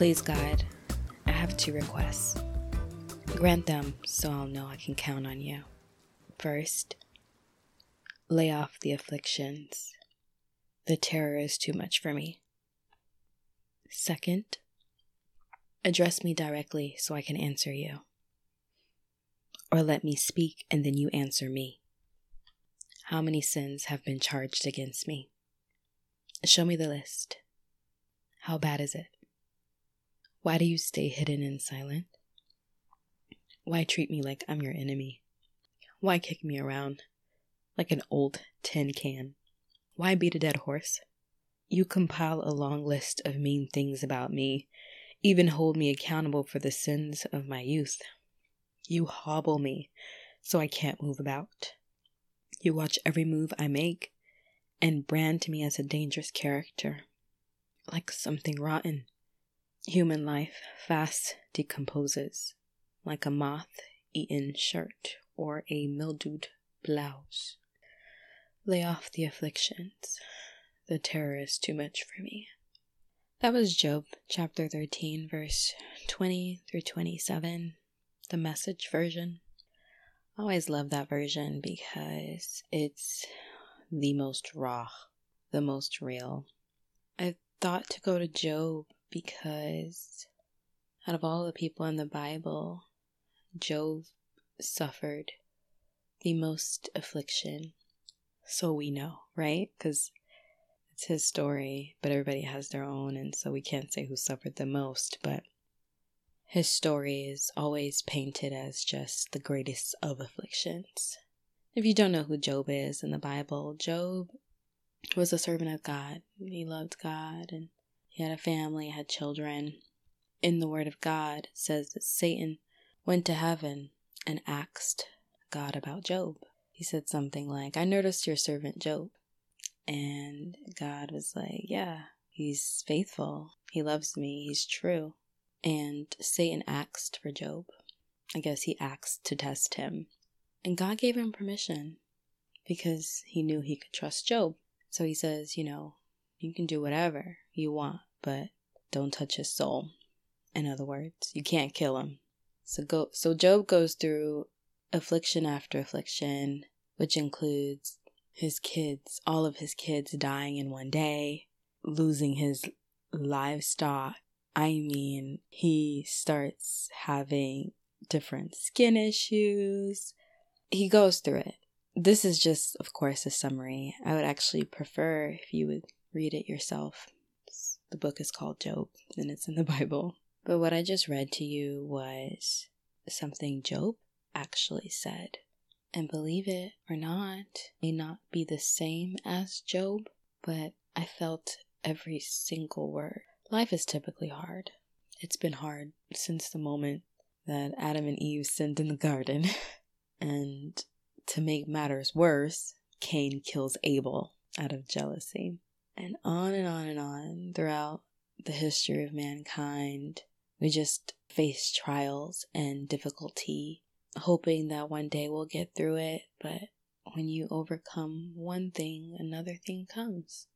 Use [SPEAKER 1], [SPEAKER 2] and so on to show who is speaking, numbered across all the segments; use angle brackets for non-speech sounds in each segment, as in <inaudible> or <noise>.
[SPEAKER 1] Please, God, I have two requests. Grant them so I'll know I can count on you. First, lay off the afflictions. The terror is too much for me. Second, address me directly so I can answer you. Or let me speak and then you answer me. How many sins have been charged against me? Show me the list. How bad is it? Why do you stay hidden and silent? Why treat me like I'm your enemy? Why kick me around like an old tin can? Why beat a dead horse? You compile a long list of mean things about me, even hold me accountable for the sins of my youth. You hobble me so I can't move about. You watch every move I make and brand me as a dangerous character, like something rotten. Human life fast decomposes, like a moth eaten shirt or a mildewed blouse. Lay off the afflictions. The terror is too much for me. That was Job chapter 13, verse 20 through 27, the message version. I always love that version because it's the most raw, the most real. I thought to go to Job because out of all the people in the Bible, Job suffered the most affliction. So we know, right? Because it's his story, but everybody has their own, and so we can't say who suffered the most, but his story is always painted as just the greatest of afflictions. If you don't know who Job is in the Bible, Job was a servant of God. He loved God and he had a family, had children. In the Word of God, says that Satan went to heaven and asked God about Job. He said something like, I noticed your servant Job. And God was like, Yeah, he's faithful. He loves me. He's true. And Satan asked for Job. I guess he asked to test him. And God gave him permission because he knew he could trust Job. So he says, You know, you can do whatever you want, but don't touch his soul. In other words, you can't kill him. So go so Job goes through affliction after affliction, which includes his kids, all of his kids dying in one day, losing his livestock. I mean, he starts having different skin issues. He goes through it. This is just, of course, a summary. I would actually prefer if you would read it yourself. The book is called Job and it's in the <laughs> Bible. But what I just read to you was something Job actually said. And believe it or not, may not be the same as Job, but I felt every single word. Life is typically hard. It's been hard since the moment that Adam and Eve sinned in the garden. <laughs> and to make matters worse, Cain kills Abel out of jealousy and on and on and on throughout the history of mankind. We just face trials and difficulty, hoping that one day we'll get through it. But when you overcome one thing, another thing comes.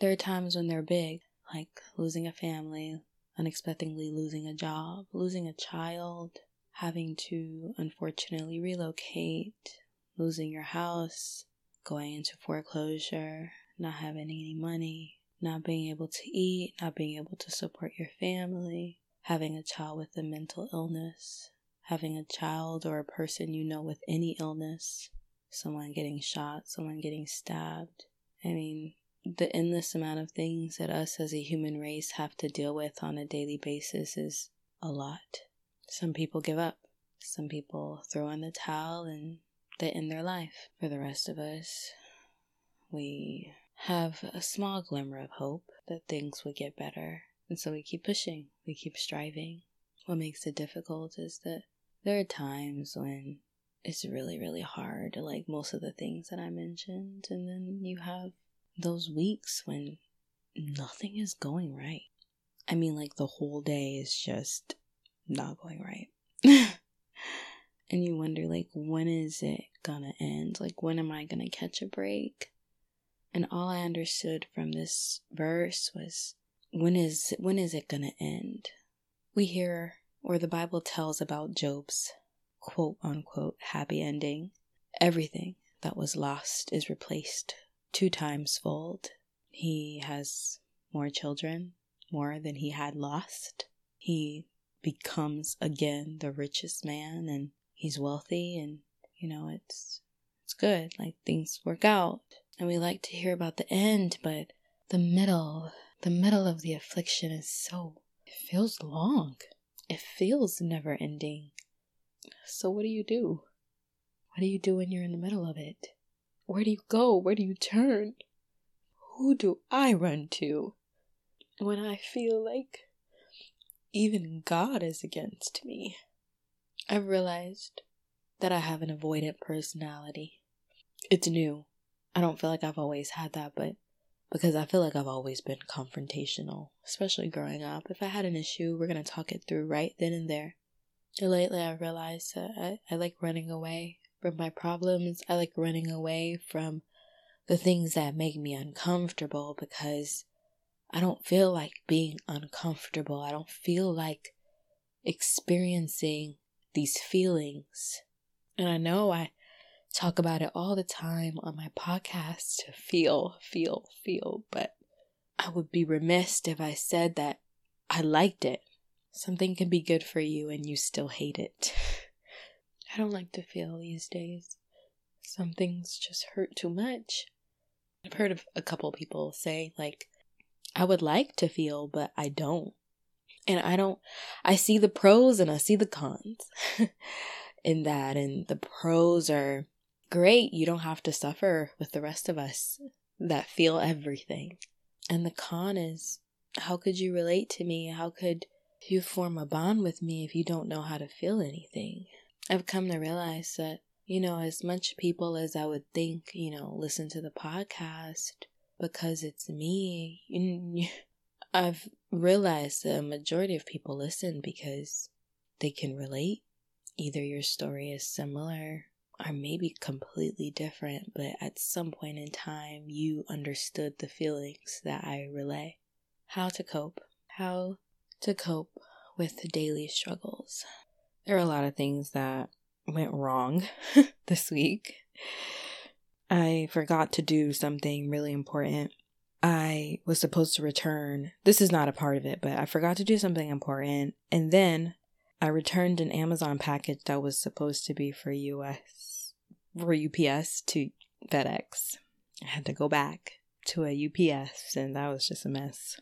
[SPEAKER 1] There are times when they're big, like losing a family, unexpectedly losing a job, losing a child, having to unfortunately relocate, losing your house, going into foreclosure, not having any money, not being able to eat, not being able to support your family, having a child with a mental illness, having a child or a person you know with any illness, someone getting shot, someone getting stabbed. I mean, the endless amount of things that us as a human race have to deal with on a daily basis is a lot. Some people give up. Some people throw in the towel and they end their life. For the rest of us, we have a small glimmer of hope that things would get better. And so we keep pushing, we keep striving. What makes it difficult is that there are times when it's really, really hard, like most of the things that I mentioned. And then you have those weeks when nothing is going right. I mean, like the whole day is just not going right. <laughs> and you wonder, like, when is it gonna end? Like, when am I gonna catch a break? And all I understood from this verse was when is when is it going to end? We hear, or the Bible tells about Job's quote unquote happy ending. Everything that was lost is replaced two times fold. He has more children, more than he had lost. He becomes again the richest man and he's wealthy and you know it's it's good like things work out and we like to hear about the end but the middle the middle of the affliction is so it feels long it feels never ending so what do you do what do you do when you're in the middle of it where do you go where do you turn who do i run to when i feel like even God is against me. I've realized that I have an avoidant personality. It's new. I don't feel like I've always had that, but because I feel like I've always been confrontational, especially growing up. If I had an issue, we're going to talk it through right then and there. And lately, I've realized that I, I like running away from my problems. I like running away from the things that make me uncomfortable because I don't feel like being uncomfortable. I don't feel like experiencing these feelings. And I know I talk about it all the time on my podcast to feel, feel, feel, but I would be remiss if I said that I liked it. Something can be good for you and you still hate it. <laughs> I don't like to feel these days. Some things just hurt too much. I've heard of a couple people say, like, I would like to feel, but I don't. And I don't, I see the pros and I see the cons <laughs> in that. And the pros are great. You don't have to suffer with the rest of us that feel everything. And the con is, how could you relate to me? How could you form a bond with me if you don't know how to feel anything? I've come to realize that, you know, as much people as I would think, you know, listen to the podcast, because it's me. I've realized the majority of people listen because they can relate. Either your story is similar or maybe completely different, but at some point in time you understood the feelings that I relay. How to cope. How to cope with daily struggles. There are a lot of things that went wrong <laughs> this week. I forgot to do something really important. I was supposed to return. This is not a part of it, but I forgot to do something important. And then I returned an Amazon package that was supposed to be for US, for UPS to FedEx. I had to go back to a UPS, and that was just a mess.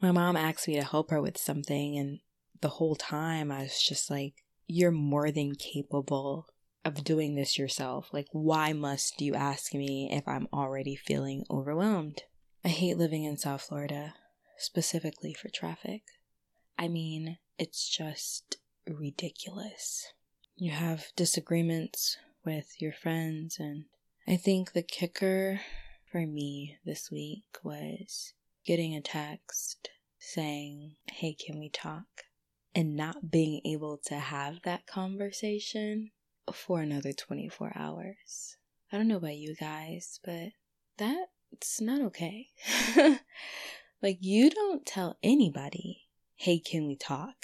[SPEAKER 1] My mom asked me to help her with something, and the whole time I was just like, You're more than capable of doing this yourself. Like, why must you ask me if I'm already feeling overwhelmed? I hate living in South Florida, specifically for traffic. I mean, it's just ridiculous. You have disagreements with your friends, and I think the kicker for me this week was getting a text saying, Hey, can we talk? And not being able to have that conversation for another 24 hours. I don't know about you guys, but that's not okay. <laughs> like, you don't tell anybody, hey, can we talk?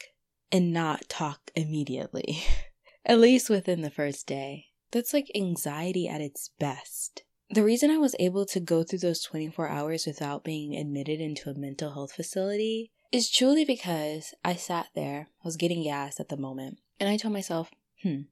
[SPEAKER 1] And not talk immediately, <laughs> at least within the first day. That's like anxiety at its best. The reason I was able to go through those 24 hours without being admitted into a mental health facility is truly because I sat there, I was getting gas at the moment, and I told myself, hmm,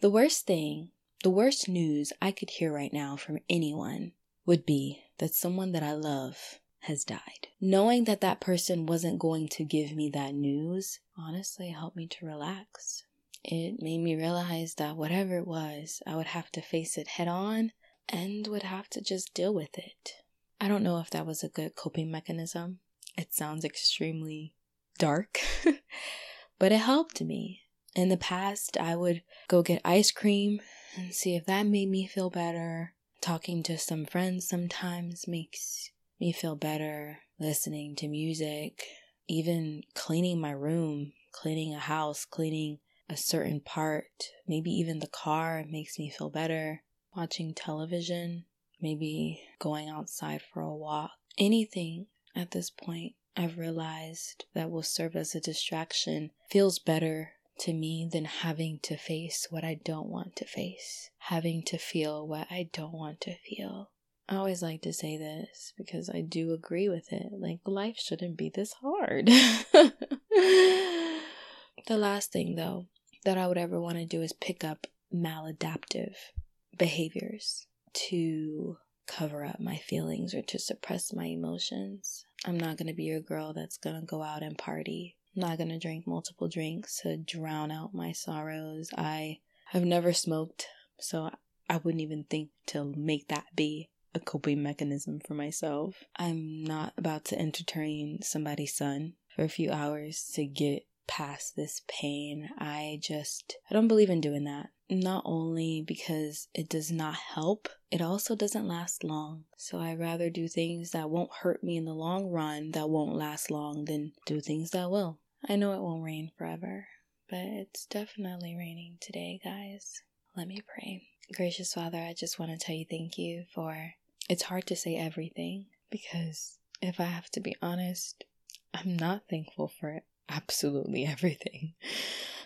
[SPEAKER 1] the worst thing, the worst news I could hear right now from anyone would be that someone that I love has died. Knowing that that person wasn't going to give me that news honestly helped me to relax. It made me realize that whatever it was, I would have to face it head on and would have to just deal with it. I don't know if that was a good coping mechanism. It sounds extremely dark, <laughs> but it helped me. In the past, I would go get ice cream and see if that made me feel better. Talking to some friends sometimes makes me feel better. Listening to music, even cleaning my room, cleaning a house, cleaning a certain part, maybe even the car makes me feel better. Watching television, maybe going outside for a walk. Anything at this point I've realized that will serve as a distraction feels better to me than having to face what I don't want to face, having to feel what I don't want to feel. I always like to say this because I do agree with it. Like, life shouldn't be this hard. <laughs> the last thing, though, that I would ever want to do is pick up maladaptive behaviors to cover up my feelings or to suppress my emotions. I'm not going to be your girl that's going to go out and party. I'm not going to drink multiple drinks to drown out my sorrows. I have never smoked, so I wouldn't even think to make that be a coping mechanism for myself. I'm not about to entertain somebody's son for a few hours to get past this pain. I just, I don't believe in doing that. Not only because it does not help, it also doesn't last long. So I rather do things that won't hurt me in the long run, that won't last long, than do things that will. I know it won't rain forever, but it's definitely raining today, guys. Let me pray. Gracious Father, I just want to tell you thank you for it's hard to say everything because if I have to be honest, I'm not thankful for absolutely <laughs> everything.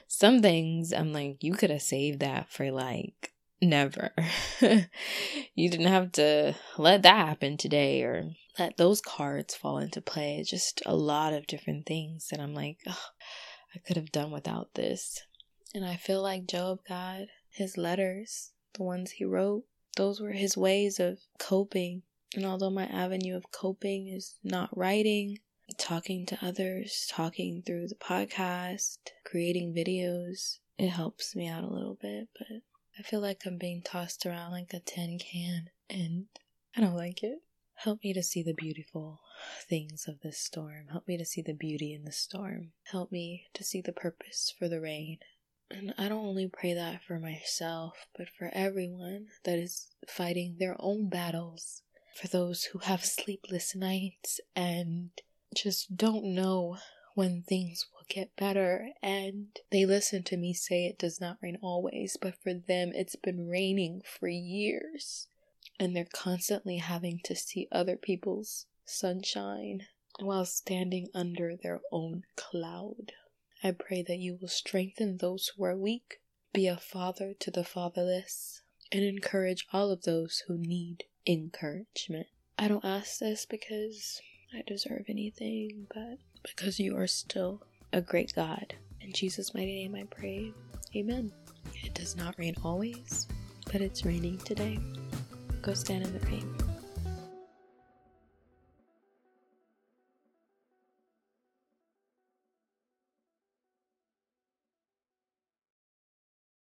[SPEAKER 1] Some things I'm like, you could have saved that for like never. <laughs> you didn't have to let that happen today or let those cards fall into play. Just a lot of different things that I'm like, I could have done without this. And I feel like Job, God, his letters, the ones he wrote, those were his ways of coping. And although my avenue of coping is not writing, talking to others, talking through the podcast, creating videos, it helps me out a little bit, but I feel like I'm being tossed around like a tin can, and I don't like it. Help me to see the beautiful things of this storm. Help me to see the beauty in the storm. Help me to see the purpose for the rain. And I don't only pray that for myself, but for everyone that is fighting their own battles. For those who have sleepless nights and just don't know when things will get better. And they listen to me say it does not rain always, but for them it's been raining for years. And they're constantly having to see other people's sunshine while standing under their own cloud. I pray that you will strengthen those who are weak, be a father to the fatherless, and encourage all of those who need encouragement. I don't ask this because I deserve anything, but because you are still a great God. In Jesus' mighty name I pray. Amen. It does not rain always, but it's raining today. Go stand in the rain.